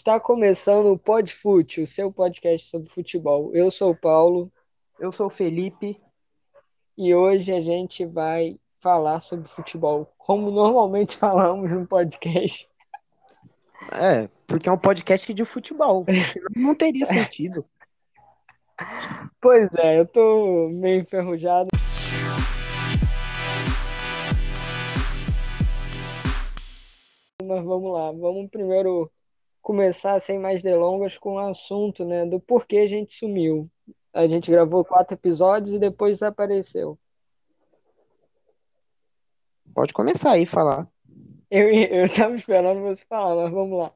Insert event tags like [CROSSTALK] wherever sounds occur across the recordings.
Está começando o Podfute, o seu podcast sobre futebol. Eu sou o Paulo. Eu sou o Felipe. E hoje a gente vai falar sobre futebol, como normalmente [LAUGHS] falamos no podcast. É, porque é um podcast de futebol. não teria [LAUGHS] sentido. Pois é, eu tô meio enferrujado. Mas vamos lá, vamos primeiro começar sem mais delongas com o assunto, né, do porquê a gente sumiu. A gente gravou quatro episódios e depois desapareceu. Pode começar aí falar. Eu, eu tava esperando você falar, mas vamos lá.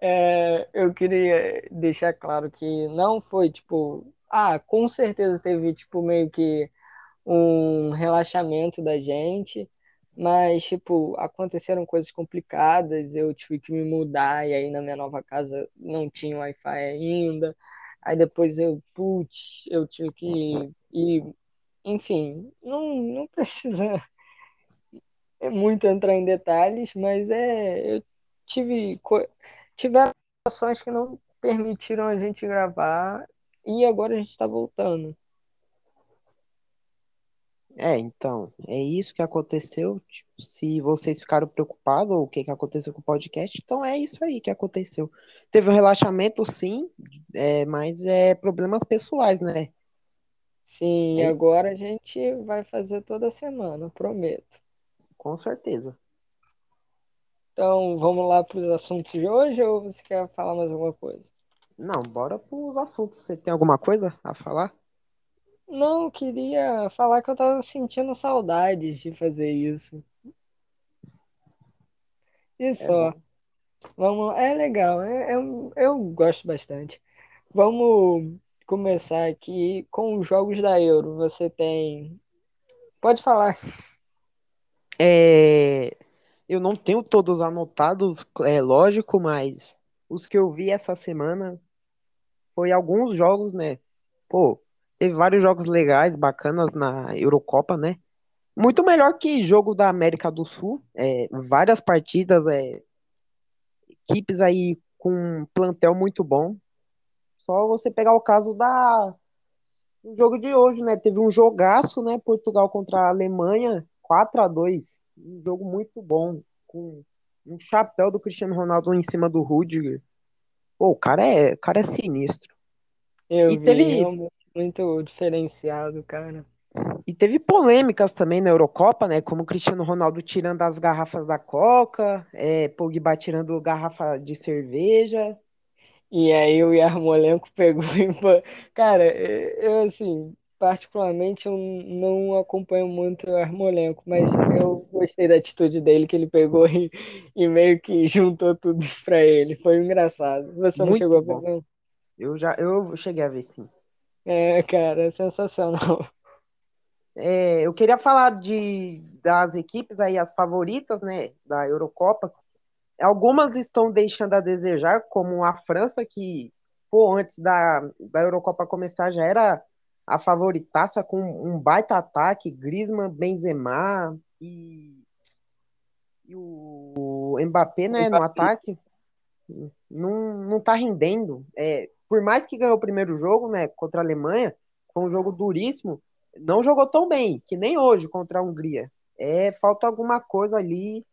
É, eu queria deixar claro que não foi tipo, ah, com certeza teve tipo meio que um relaxamento da gente, mas, tipo, aconteceram coisas complicadas, eu tive que me mudar, e aí na minha nova casa não tinha Wi-Fi ainda. Aí depois eu, putz, eu tive que ir. Enfim, não, não [LAUGHS] precisa é muito entrar em detalhes, mas é. Eu tive. Tiveram situações que não permitiram a gente gravar, e agora a gente está voltando. É, então, é isso que aconteceu. Tipo, se vocês ficaram preocupados, o que, que aconteceu com o podcast, então é isso aí que aconteceu. Teve um relaxamento, sim, é, mas é problemas pessoais, né? Sim, é. agora a gente vai fazer toda semana, prometo. Com certeza. Então, vamos lá para os assuntos de hoje ou você quer falar mais alguma coisa? Não, bora para os assuntos. Você tem alguma coisa a falar? Não, queria falar que eu tava sentindo saudades de fazer isso. E é só. É Vamos, é legal, é, é, eu gosto bastante. Vamos começar aqui com os jogos da Euro. Você tem. Pode falar. É, eu não tenho todos anotados, é lógico, mas os que eu vi essa semana foi alguns jogos, né? Pô, Teve vários jogos legais, bacanas na Eurocopa, né? Muito melhor que jogo da América do Sul. É, várias partidas, é, equipes aí com um plantel muito bom. Só você pegar o caso da do jogo de hoje, né? Teve um jogaço, né? Portugal contra a Alemanha, 4 a 2 Um jogo muito bom, com um chapéu do Cristiano Ronaldo em cima do Rudiger. Pô, o cara é, o cara é sinistro. Eu e vi, teve, muito diferenciado, cara. E teve polêmicas também na Eurocopa, né? Como o Cristiano Ronaldo tirando as garrafas da Coca, é, Pogba tirando garrafa de cerveja. E aí o Yarmolenko [LAUGHS] pegou e... Cara, eu assim, particularmente eu não acompanho muito o Yarmolenko, mas eu gostei da atitude dele, que ele pegou e, e meio que [LAUGHS] juntou tudo pra ele. Foi engraçado. Você não muito chegou bom. a ver, não? Eu já eu cheguei a ver, sim. É, cara, é sensacional. É, eu queria falar de, das equipes aí, as favoritas, né, da Eurocopa. Algumas estão deixando a desejar, como a França, que, pô, antes da, da Eurocopa começar já era a favoritaça com um baita ataque, Griezmann, Benzema e, e o Mbappé, né, Mbappé. no ataque. Não, não tá rendendo. É, por mais que ganhou o primeiro jogo, né, contra a Alemanha, foi um jogo duríssimo, não jogou tão bem, que nem hoje contra a Hungria. É, falta alguma coisa ali.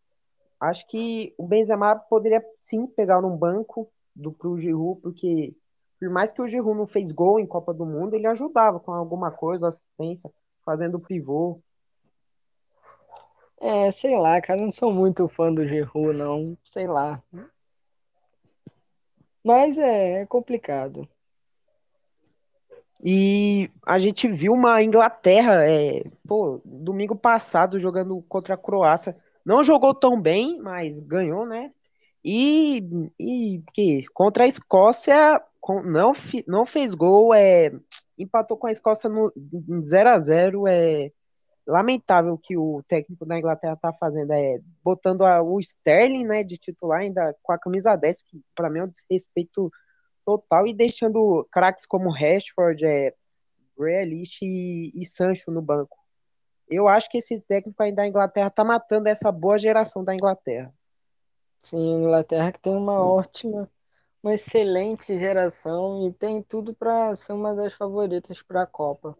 Acho que o Benzema poderia sim pegar um banco do pro Giroud, porque por mais que o Giroud não fez gol em Copa do Mundo, ele ajudava com alguma coisa, assistência, fazendo pivô. É, sei lá, cara, não sou muito fã do Giroud, não, sei lá. Mas é, é complicado. E a gente viu uma Inglaterra, é, pô, domingo passado jogando contra a Croácia. Não jogou tão bem, mas ganhou, né? E, e que contra a Escócia não, não fez gol, é, empatou com a Escócia no 0 a 0 é, lamentável que o técnico da Inglaterra tá fazendo é botando a, o Sterling, né, de titular ainda com a camisa 10, que para mim é um desrespeito total e deixando craques como Rashford, é Grealish e, e Sancho no banco. Eu acho que esse técnico ainda da Inglaterra tá matando essa boa geração da Inglaterra. Sim, a Inglaterra que tem uma ótima uma excelente geração e tem tudo para ser uma das favoritas para a Copa.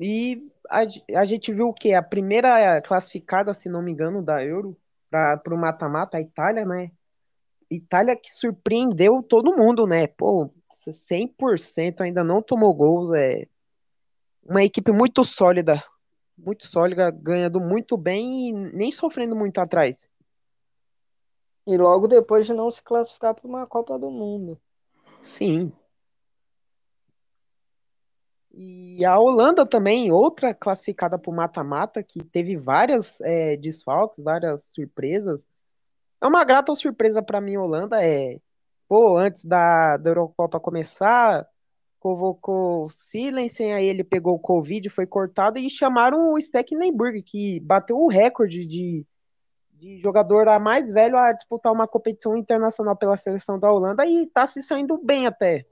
E a, a, gente viu o que? A primeira classificada, se não me engano, da Euro para o mata-mata, a Itália, né? Itália que surpreendeu todo mundo, né? Pô, 100% ainda não tomou gols. É uma equipe muito sólida, muito sólida, ganhando muito bem e nem sofrendo muito atrás. E logo depois de não se classificar para uma Copa do Mundo. Sim. E a Holanda também, outra classificada para o mata-mata, que teve várias é, desfalques, várias surpresas. É uma grata surpresa para mim, Holanda. É, pô, antes da, da Eurocopa começar, convocou o Silensen, aí ele pegou o Covid, foi cortado, e chamaram o Stecklenburg, que bateu o recorde de de jogador a mais velho a disputar uma competição internacional pela seleção da Holanda e tá se saindo bem até.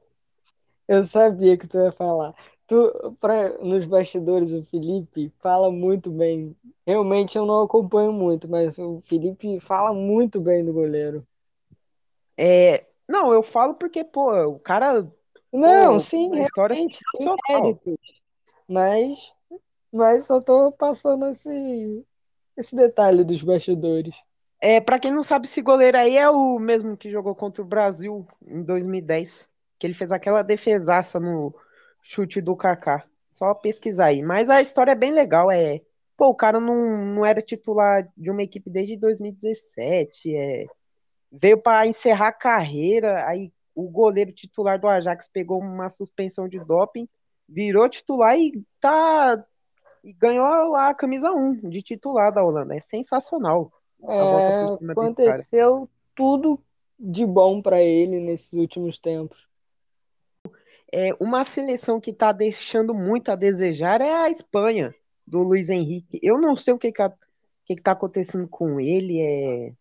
Eu sabia que tu ia falar. Tu, pra, nos bastidores, o Felipe fala muito bem. Realmente eu não acompanho muito, mas o Felipe fala muito bem do goleiro. É, não, eu falo porque, pô, o cara. Não, pô, sim, realmente tem méritos. Mas, mas só tô passando esse, esse detalhe dos bastidores. É, para quem não sabe, esse goleiro aí é o mesmo que jogou contra o Brasil em 2010, que ele fez aquela defesaça no chute do Kaká. Só pesquisar aí. Mas a história é bem legal, é, pô, o cara não, não era titular de uma equipe desde 2017, é, veio para encerrar a carreira, aí o goleiro titular do Ajax pegou uma suspensão de doping, virou titular e tá e ganhou a camisa 1 de titular da Holanda. É sensacional. É, aconteceu tudo de bom para ele nesses últimos tempos. É, uma seleção que está deixando muito a desejar é a Espanha, do Luiz Henrique. Eu não sei o que está que que tá acontecendo com ele. É,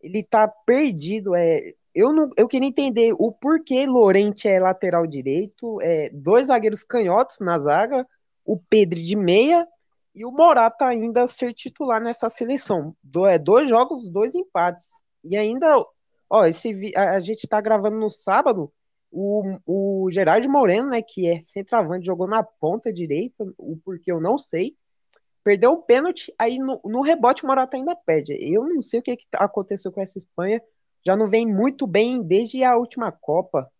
ele está perdido. É, eu, não, eu queria entender o porquê Lorente é lateral direito, é, dois zagueiros canhotos na zaga, o Pedro de meia e o Morata ainda ser titular nessa seleção. Do, é, dois jogos, dois empates. E ainda, ó, esse, a, a gente tá gravando no sábado, o, o Gerard Moreno, né, que é centroavante, jogou na ponta direita, o porquê eu não sei. Perdeu o pênalti, aí no, no rebote o Morata ainda perde. Eu não sei o que, que aconteceu com essa Espanha. Já não vem muito bem desde a última Copa.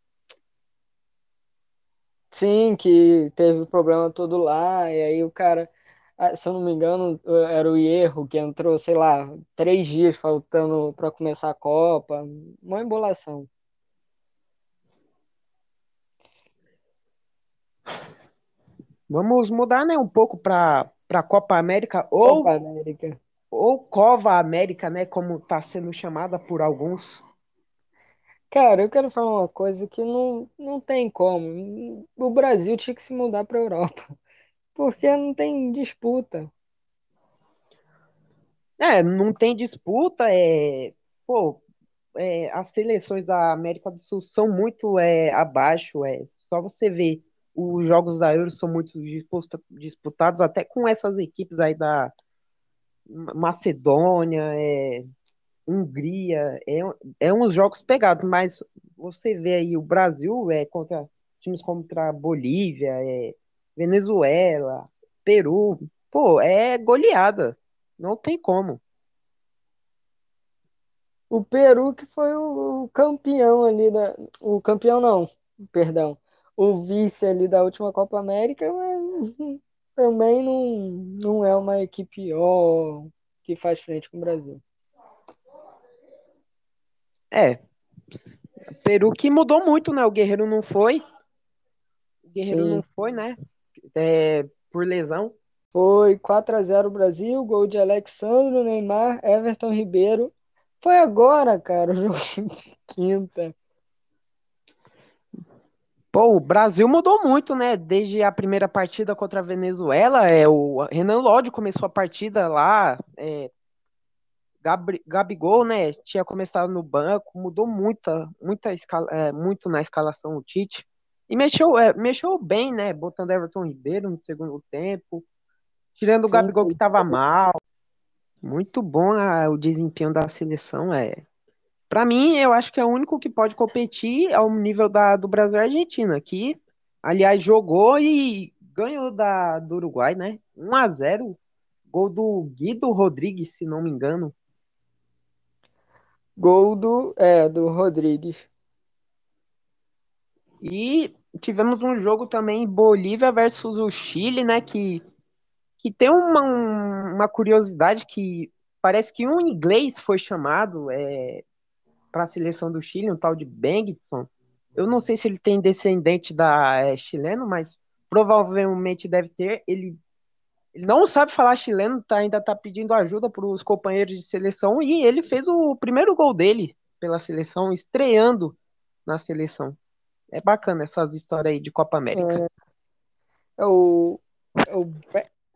Sim, que teve o problema todo lá, e aí o cara, ah, se eu não me engano, era o erro que entrou, sei lá, três dias faltando para começar a Copa, uma embolação. Vamos mudar, né, um pouco para para Copa América ou Copa América. ou Cova América, né, como está sendo chamada por alguns. Cara, eu quero falar uma coisa que não, não tem como. O Brasil tinha que se mudar para a Europa, [LAUGHS] porque não tem disputa. É, não tem disputa, é, pô, é, as seleções da América do Sul são muito é, abaixo, é só você ver os jogos da Euro são muito disputados até com essas equipes aí da Macedônia, é, Hungria, é, é uns jogos pegados, mas você vê aí o Brasil é contra times contra Bolívia, é, Venezuela, Peru, pô, é goleada, não tem como. O Peru que foi o campeão ali da, o campeão não, perdão, o vice ali da última Copa América, mas também não, não é uma equipe ó, que faz frente com o Brasil. É. Peru que mudou muito, né? O Guerreiro não foi. O Guerreiro Sim. não foi, né? É, por lesão. Foi 4 a 0 Brasil, gol de Alexandre, Neymar, Everton Ribeiro. Foi agora, cara, o jogo de quinta. Pô, o Brasil mudou muito, né? Desde a primeira partida contra a Venezuela, é, o Renan Lodge começou a partida lá, é, Gabri, Gabigol, né, tinha começado no banco, mudou muita, muita escala, é, muito na escalação o Tite. E mexeu, é, mexeu bem, né, botando Everton Ribeiro no segundo tempo, tirando o Gabigol que estava mal. Muito bom a, o desempenho da seleção, é. Para mim, eu acho que é o único que pode competir ao nível da, do Brasil e Argentina, que, aliás, jogou e ganhou da, do Uruguai, né? 1 a 0 Gol do Guido Rodrigues, se não me engano. Gol do, é, do Rodrigues. E tivemos um jogo também Bolívia versus o Chile, né? Que, que tem uma, uma curiosidade que parece que um inglês foi chamado é, para a seleção do Chile, um tal de Bengtson. Eu não sei se ele tem descendente da é, chileno, mas provavelmente deve ter. Ele ele não sabe falar chileno, tá, ainda tá pedindo ajuda para os companheiros de seleção e ele fez o primeiro gol dele pela seleção, estreando na seleção. É bacana essas histórias aí de Copa América. É, é o, é o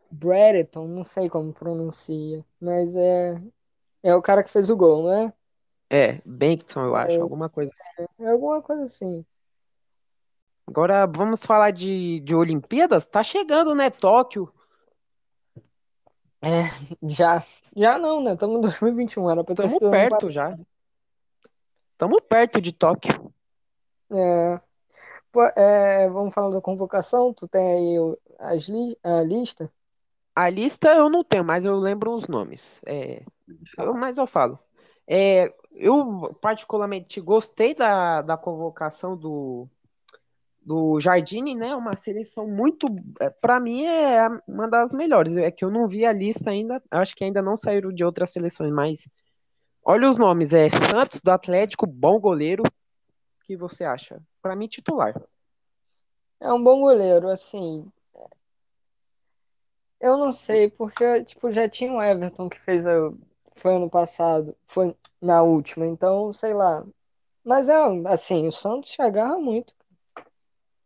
Brereton, não sei como pronuncia, mas é, é o cara que fez o gol, não é? Bankton, eu acho, é, alguma coisa assim. É, é alguma coisa assim. Agora vamos falar de, de Olimpíadas? Tá chegando, né? Tóquio. É, já. Já não, né? Estamos em 2021, era pra Estamos perto já. Estamos perto de Tóquio. É, é, vamos falar da convocação? Tu tem aí as li a lista? A lista eu não tenho, mas eu lembro os nomes. É, eu, mas eu falo. É, eu particularmente gostei da, da convocação do, do Jardine, né? Uma seleção muito, é, para mim é uma das melhores. É que eu não vi a lista ainda, acho que ainda não saíram de outras seleções, mas olha os nomes, é Santos do Atlético, bom goleiro. O que você acha? Para mim titular. É um bom goleiro, assim. Eu não sei, porque tipo já tinha o Everton que fez a, foi ano passado, foi na última, então sei lá. Mas é assim, o Santos agarra muito.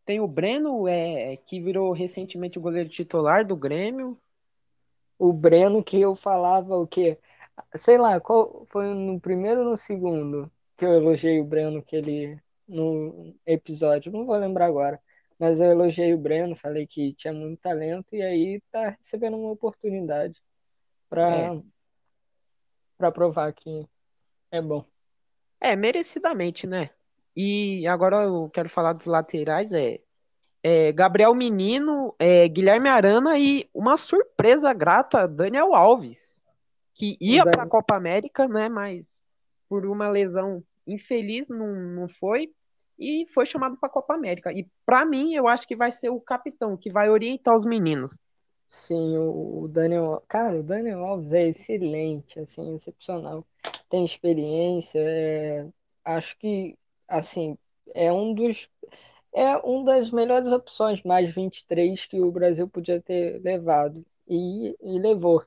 Tem o Breno, é, que virou recentemente o goleiro titular do Grêmio. O Breno, que eu falava o quê? Sei lá, qual foi no primeiro ou no segundo que eu elogiei o Breno, que ele no episódio, não vou lembrar agora, mas eu elogiei o Breno, falei que tinha muito talento e aí tá recebendo uma oportunidade para é. Para provar que é bom. É, merecidamente, né? E agora eu quero falar dos laterais, é, é Gabriel Menino, é, Guilherme Arana e uma surpresa grata, Daniel Alves, que ia para a Copa América, né, mas por uma lesão infeliz não, não foi e foi chamado para a Copa América. E para mim, eu acho que vai ser o capitão que vai orientar os meninos. Sim, o Daniel, cara, o Daniel Alves é excelente, assim, excepcional. Tem experiência, é, acho que assim, é um dos é uma das melhores opções, mais 23 que o Brasil podia ter levado e, e levou.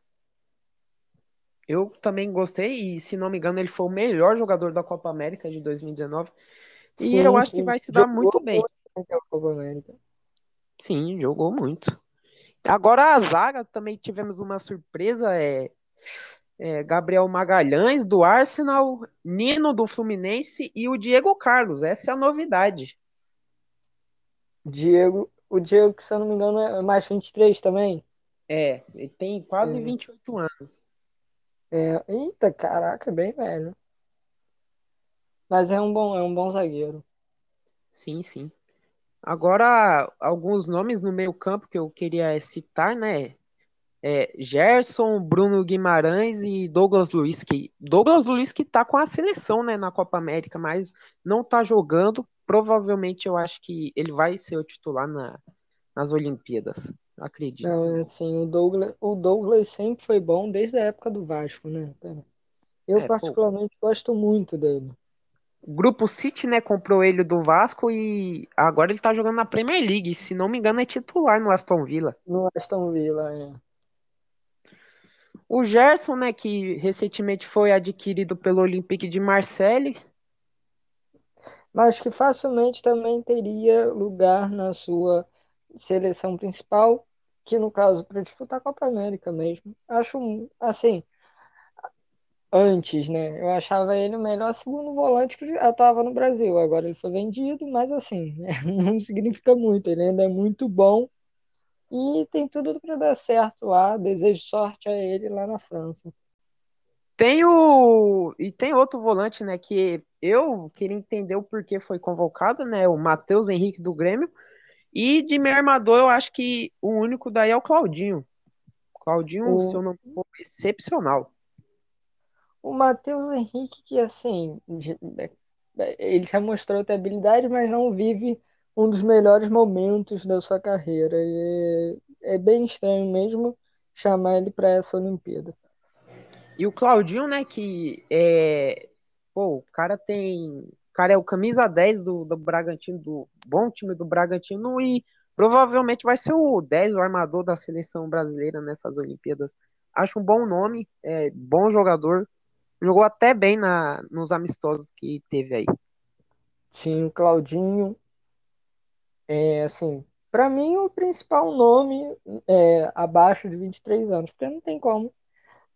Eu também gostei e, se não me engano, ele foi o melhor jogador da Copa América de 2019. Sim, e eu acho sim. que vai se dar muito bem. Copa América. Sim, jogou muito. Agora a zaga também tivemos uma surpresa, é é, Gabriel Magalhães, do Arsenal, Nino, do Fluminense e o Diego Carlos. Essa é a novidade. Diego, o Diego, que se eu não me engano, é mais 23 também. É, ele tem quase é. 28 anos. É, eita, caraca, bem velho. Mas é um bom, é um bom zagueiro. Sim, sim. Agora, alguns nomes no meio campo que eu queria citar, né? é, Gerson, Bruno Guimarães e Douglas Luiz, que Douglas Luiz que tá com a seleção, né, na Copa América, mas não tá jogando. Provavelmente eu acho que ele vai ser o titular na, nas Olimpíadas. Acredito. Não, assim, o Douglas, o Douglas sempre foi bom desde a época do Vasco, né? Eu é, particularmente pô. gosto muito dele. O Grupo City, né, comprou ele do Vasco e agora ele tá jogando na Premier League. Se não me engano, é titular no Aston Villa. No Aston Villa, é. O Gerson, né, que recentemente foi adquirido pelo Olympique de Marseille. Mas que facilmente também teria lugar na sua seleção principal, que no caso, para disputar a Copa América mesmo. Acho, assim, antes, né? Eu achava ele o melhor segundo volante que estava no Brasil. Agora ele foi vendido, mas assim, [LAUGHS] não significa muito. Ele ainda é muito bom e tem tudo para dar certo lá. Desejo sorte a ele lá na França. Tem o. E tem outro volante, né? Que eu queria entender o porquê foi convocado, né? O Matheus Henrique do Grêmio. E de meu armador, eu acho que o único daí é o Claudinho. Claudinho, o... seu nome é excepcional. O Matheus Henrique, que assim, ele já mostrou ter habilidade, mas não vive um dos melhores momentos da sua carreira. E é, é bem estranho mesmo chamar ele para essa Olimpíada. E o Claudinho, né, que é. Pô, o cara tem. O cara é o camisa 10 do, do Bragantino, do bom time do Bragantino, e provavelmente vai ser o 10, o armador da seleção brasileira nessas Olimpíadas. Acho um bom nome, é bom jogador. Jogou até bem na, nos amistosos que teve aí. Sim, o Claudinho. É assim, para mim o principal nome é abaixo de 23 anos, porque não tem como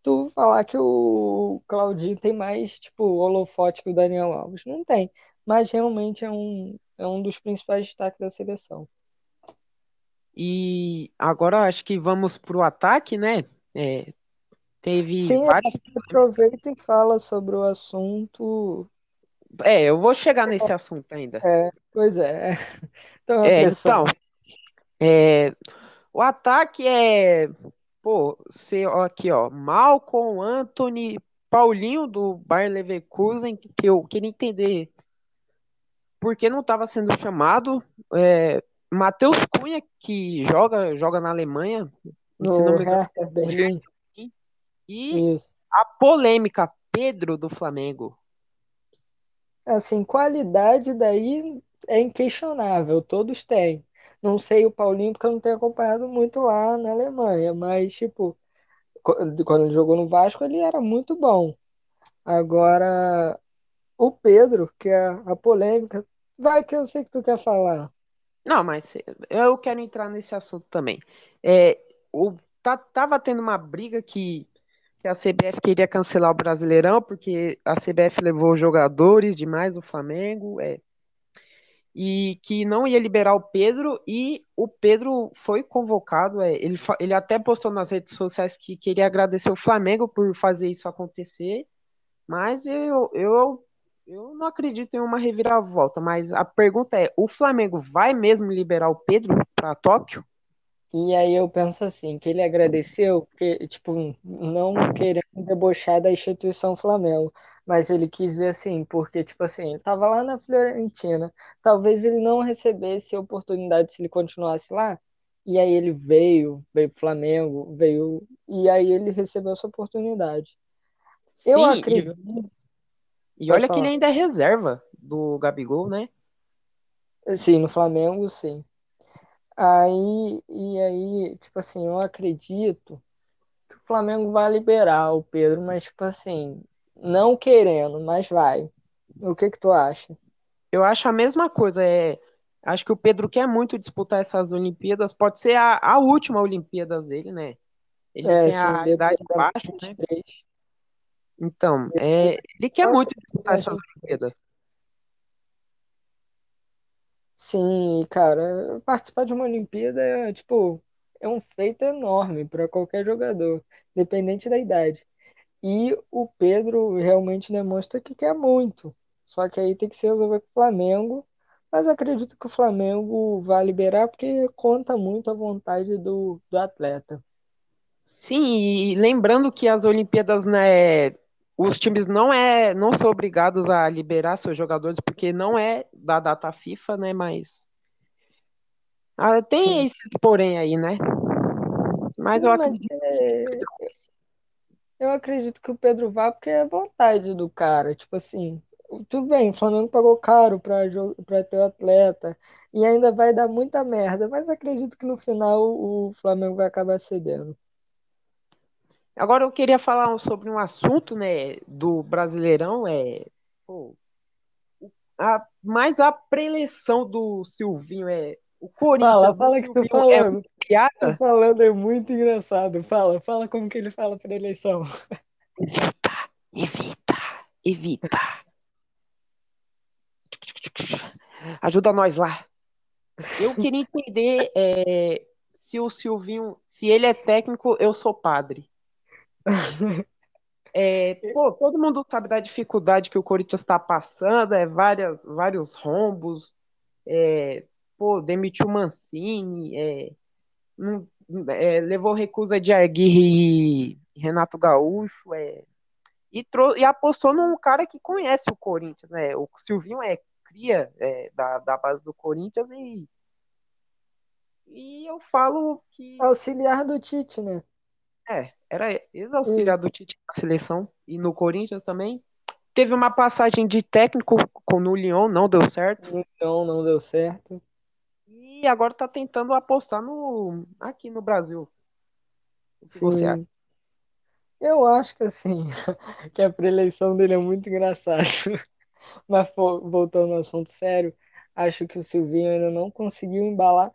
tu falar que o Claudinho tem mais, tipo, holofote que o Daniel Alves. Não tem. Mas realmente é um, é um dos principais destaques da seleção. E agora acho que vamos pro ataque, né? É, teve Sim, várias... aproveita e fala sobre o assunto. É, eu vou chegar nesse assunto ainda. É, pois é. [LAUGHS] Então, é, então é, o ataque é Pô, você, ó, aqui, ó, Malcolm, Anthony, Paulinho do Bayer Leverkusen, que eu queria entender por que não estava sendo chamado. É, Matheus Cunha, que joga, joga na Alemanha, no se não me engano, Berlim. E Isso. a polêmica, Pedro do Flamengo. Assim, qualidade daí é inquestionável, todos têm. Não sei o Paulinho, porque eu não tenho acompanhado muito lá na Alemanha, mas, tipo, quando ele jogou no Vasco, ele era muito bom. Agora, o Pedro, que é a polêmica, vai que eu sei que tu quer falar. Não, mas eu quero entrar nesse assunto também. É, o, tá, tava tendo uma briga que, que a CBF queria cancelar o Brasileirão, porque a CBF levou jogadores demais do Flamengo. É, e que não ia liberar o Pedro e o Pedro foi convocado. É, ele, ele até postou nas redes sociais que queria agradecer o Flamengo por fazer isso acontecer, mas eu, eu, eu não acredito em uma reviravolta. Mas a pergunta é: o Flamengo vai mesmo liberar o Pedro para Tóquio? E aí eu penso assim, que ele agradeceu, porque, tipo, não querendo debochar da instituição Flamengo, mas ele quis dizer assim, porque, tipo assim, ele tava lá na Fiorentina, talvez ele não recebesse a oportunidade se ele continuasse lá, e aí ele veio, veio pro Flamengo, veio, e aí ele recebeu essa oportunidade. Sim, Eu acredito. E, e olha falar. que ele ainda é reserva do Gabigol, né? Sim, no Flamengo, sim. Aí, e aí, tipo assim, eu acredito que o Flamengo vai liberar o Pedro, mas, tipo assim, não querendo, mas vai. O que que tu acha? Eu acho a mesma coisa. É, acho que o Pedro quer muito disputar essas Olimpíadas. Pode ser a, a última Olimpíadas dele, né? Ele é, tem a idade baixa, né? Então, é, ele quer muito disputar essas Olimpíadas. Sim, cara, participar de uma Olimpíada é, tipo, é um feito enorme para qualquer jogador, independente da idade. E o Pedro realmente demonstra que quer muito. Só que aí tem que se resolver com o Flamengo. Mas acredito que o Flamengo vai liberar porque conta muito a vontade do, do atleta. Sim, e lembrando que as Olimpíadas, né, os times não é, não são obrigados a liberar seus jogadores porque não é da data FIFA, né? Mas ah, tem Sim. esse porém aí, né? Mas Sim, eu acredito. Mas é... Eu acredito que o Pedro vá porque é vontade do cara. Tipo assim, tudo bem, o Flamengo pagou caro para ter o atleta e ainda vai dar muita merda, mas acredito que no final o Flamengo vai acabar cedendo. Agora eu queria falar sobre um assunto, né, do Brasileirão, é pô, a, mais a preleção do Silvinho é o Corinthians. Fala, fala que tu falando. É piada? falando é muito engraçado. Fala, fala como que ele fala preleção. Evita, evita, evita. Ajuda nós lá. Eu queria entender é, se o Silvinho, se ele é técnico, eu sou padre. É, pô, todo mundo sabe da dificuldade que o Corinthians está passando, é várias, vários rombos, é, pô, demitiu Mancini, é, não, é, levou recusa de Aguirre e Renato Gaúcho, é, e, e apostou num cara que conhece o Corinthians, né? O Silvinho é cria é, da, da base do Corinthians e e eu falo que auxiliar do Tite, né? É, era ex-auxiliar do Tite na seleção e no Corinthians também. Teve uma passagem de técnico com no Lyon, não deu certo. No Lyon não deu certo. E agora tá tentando apostar no aqui no Brasil. O que Sim. você acha? Eu acho que assim, [LAUGHS] que a preeleição dele é muito engraçada. [LAUGHS] Mas voltando ao assunto sério, acho que o Silvinho ainda não conseguiu embalar.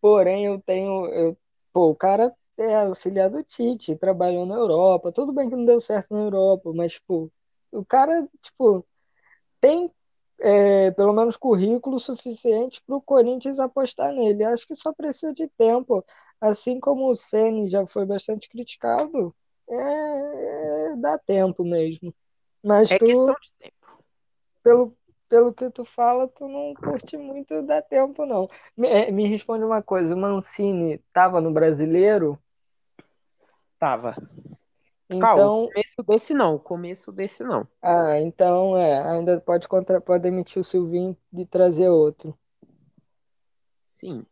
Porém, eu tenho. Eu, pô, o cara é auxiliar do Tite, trabalhou na Europa. Tudo bem que não deu certo na Europa, mas, tipo, o cara, tipo, tem é, pelo menos currículo suficiente para o Corinthians apostar nele. Acho que só precisa de tempo. Assim como o Ceni já foi bastante criticado, é, é, dá tempo mesmo. Mas é tu, questão de tempo. Pelo, pelo que tu fala, tu não curte muito dá tempo, não. Me, é, me responde uma coisa, o Mancini tava no brasileiro? Tava. Então, o começo desse não, o começo desse não. Ah, então é, ainda pode contra, pode demitir o Silvinho de trazer outro. Sim.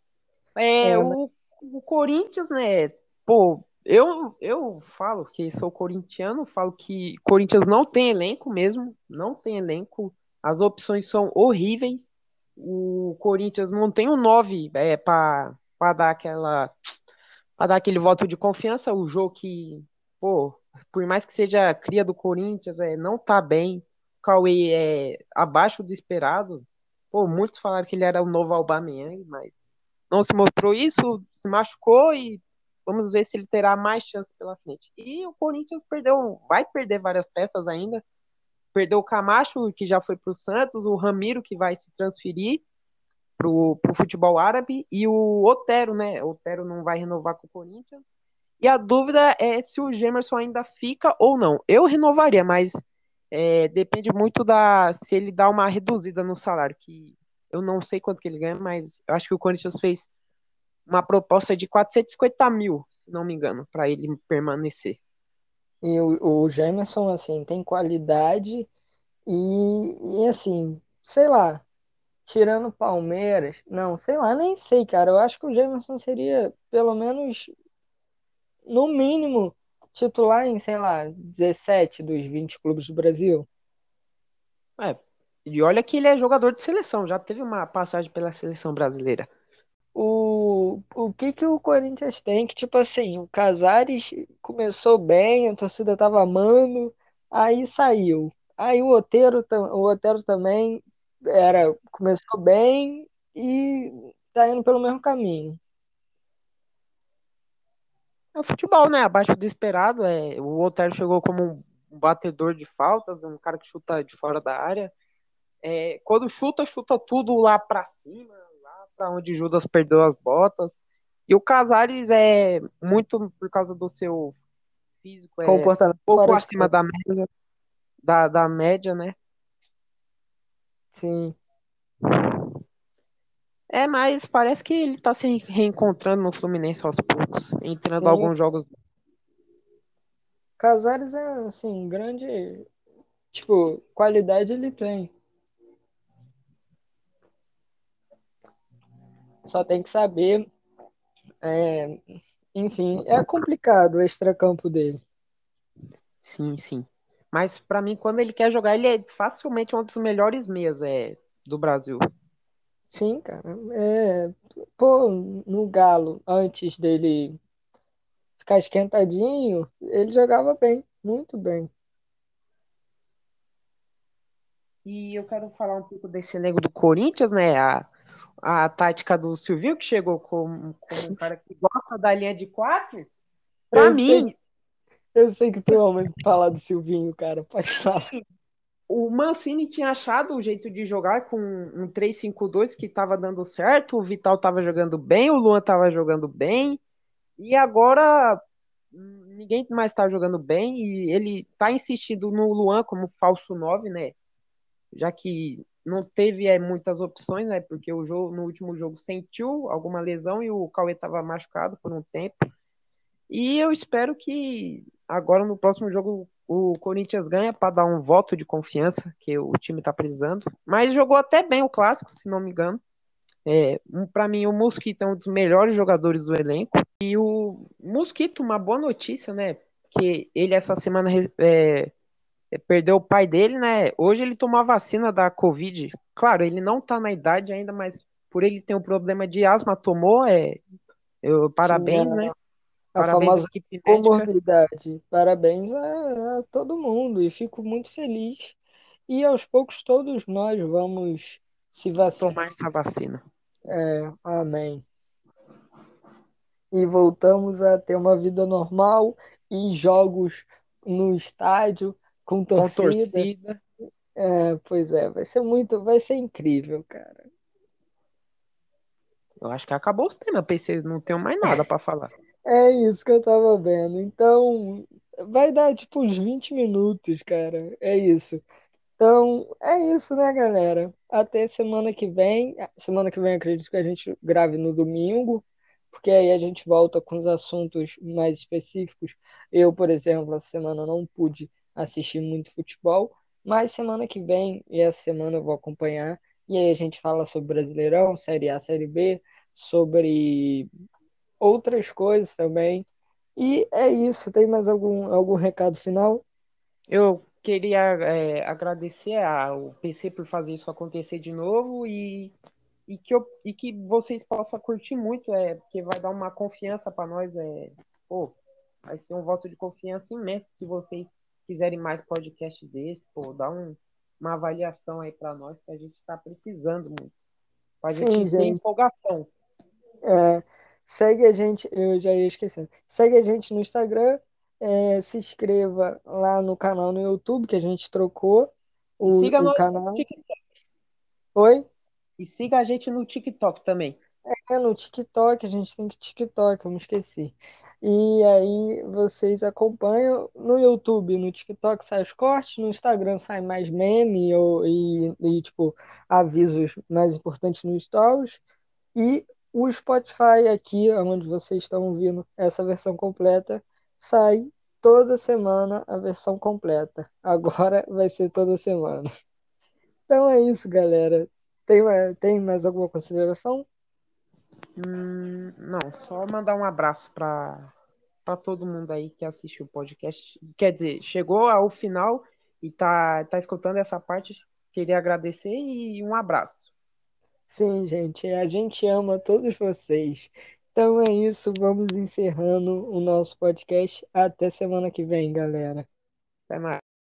É, é o, o Corinthians, né? Pô, eu, eu falo que sou corintiano, falo que Corinthians não tem elenco mesmo, não tem elenco. As opções são horríveis. O Corinthians não tem um 9 é, para dar aquela para dar aquele voto de confiança. O jogo que, pô, por mais que seja cria do Corinthians, é, não tá bem. O Cauê é abaixo do esperado. Pô, muitos falaram que ele era o novo Aubameyang, mas não se mostrou isso, se machucou e vamos ver se ele terá mais chances pela frente. E o Corinthians perdeu, vai perder várias peças ainda. Perdeu o Camacho, que já foi para o Santos, o Ramiro, que vai se transferir para o futebol árabe, e o Otero, né? O Otero não vai renovar com o Corinthians. E a dúvida é se o Gemerson ainda fica ou não. Eu renovaria, mas é, depende muito da se ele dá uma reduzida no salário, que eu não sei quanto que ele ganha, mas eu acho que o Corinthians fez uma proposta de 450 mil, se não me engano, para ele permanecer. E o, o Gemerson, assim, tem qualidade e, e, assim, sei lá, tirando Palmeiras, não, sei lá, nem sei, cara. Eu acho que o Gemerson seria, pelo menos, no mínimo, titular em, sei lá, 17 dos 20 clubes do Brasil. É, e olha que ele é jogador de seleção, já teve uma passagem pela seleção brasileira. O, o que que o Corinthians tem que, tipo assim, o Casares começou bem, a torcida tava amando, aí saiu. Aí o Otero, o Otero também era, começou bem e tá indo pelo mesmo caminho. É o futebol, né? Abaixo do esperado. É, o Otero chegou como um batedor de faltas, um cara que chuta de fora da área. É, quando chuta, chuta tudo lá para cima, lá para onde Judas perdeu as botas. E o Casares é muito por causa do seu físico, é Comportamento um pouco acima da média, da, da média, né? Sim. É, mas parece que ele tá se reencontrando no Fluminense aos poucos, entrando Sim. alguns jogos. Casares é, assim, grande. Tipo, qualidade ele tem. Só tem que saber. É, enfim, é complicado o extracampo dele. Sim, sim. Mas para mim, quando ele quer jogar, ele é facilmente um dos melhores meias é, do Brasil. Sim, cara. É, pô, no Galo, antes dele ficar esquentadinho, ele jogava bem, muito bem. E eu quero falar um pouco desse nego do Corinthians, né? A, a tática do Silvio, que chegou como, como um cara que gosta da linha de quatro. Eu mim. Eu sei que tu ama falar do Silvinho, cara. Pode falar o Mancini tinha achado o jeito de jogar com um 3-5-2 que estava dando certo, o Vital estava jogando bem, o Luan estava jogando bem, e agora ninguém mais está jogando bem e ele está insistindo no Luan como falso 9, né? Já que não teve é, muitas opções, né? Porque o jogo, no último jogo sentiu alguma lesão e o Cauê estava machucado por um tempo. E eu espero que agora no próximo jogo o Corinthians ganha para dar um voto de confiança que o time está precisando. Mas jogou até bem o clássico, se não me engano. É, para mim, o Mosquito é um dos melhores jogadores do elenco. E o Mosquito, uma boa notícia, né? Que ele essa semana é, é, perdeu o pai dele, né? Hoje ele tomou a vacina da Covid. Claro, ele não tá na idade ainda, mas por ele ter um problema de asma, tomou. É, eu, parabéns, Sim, é. né? A parabéns famosa equipe comorbidade. Parabéns a, a todo mundo e fico muito feliz. E aos poucos todos nós vamos se vacinar. Tomar essa vacina. É, amém. E voltamos a ter uma vida normal e jogos no estádio com torcida. Com torcida. É, pois é, vai ser muito, vai ser incrível, cara. Eu acho que acabou os temas, pensei, não tenho mais nada para falar. [LAUGHS] É isso que eu tava vendo. Então, vai dar tipo uns 20 minutos, cara. É isso. Então, é isso, né, galera? Até semana que vem. Semana que vem acredito que a gente grave no domingo, porque aí a gente volta com os assuntos mais específicos. Eu, por exemplo, essa semana não pude assistir muito futebol, mas semana que vem e essa semana eu vou acompanhar. E aí a gente fala sobre Brasileirão, Série A, Série B, sobre outras coisas também. E é isso. Tem mais algum, algum recado final? Eu queria é, agradecer ao PC por fazer isso acontecer de novo e, e, que, eu, e que vocês possam curtir muito, é, porque vai dar uma confiança para nós. É, pô, vai ser um voto de confiança imenso se vocês quiserem mais podcast desse, pô, dá um, uma avaliação aí para nós que a gente está precisando muito. Sim, gente, gente ter empolgação. É, segue a gente, eu já ia esquecendo. Segue a gente no Instagram, é, se inscreva lá no canal no YouTube, que a gente trocou o, siga o canal. TikTok. Oi? E siga a gente no TikTok também. É, no TikTok, a gente tem que TikTok, eu me esqueci. E aí vocês acompanham no YouTube, no TikTok sai os cortes, no Instagram sai mais meme ou, e, e tipo avisos mais importantes no Stories. E o Spotify aqui, onde vocês estão ouvindo essa versão completa, sai toda semana a versão completa. Agora vai ser toda semana. Então é isso, galera. Tem, tem mais alguma consideração? Hum, não, só mandar um abraço para todo mundo aí que assistiu o podcast. Quer dizer, chegou ao final e tá, tá escutando essa parte. Queria agradecer e um abraço. Sim, gente, a gente ama todos vocês. Então é isso, vamos encerrando o nosso podcast. Até semana que vem, galera. Até mais.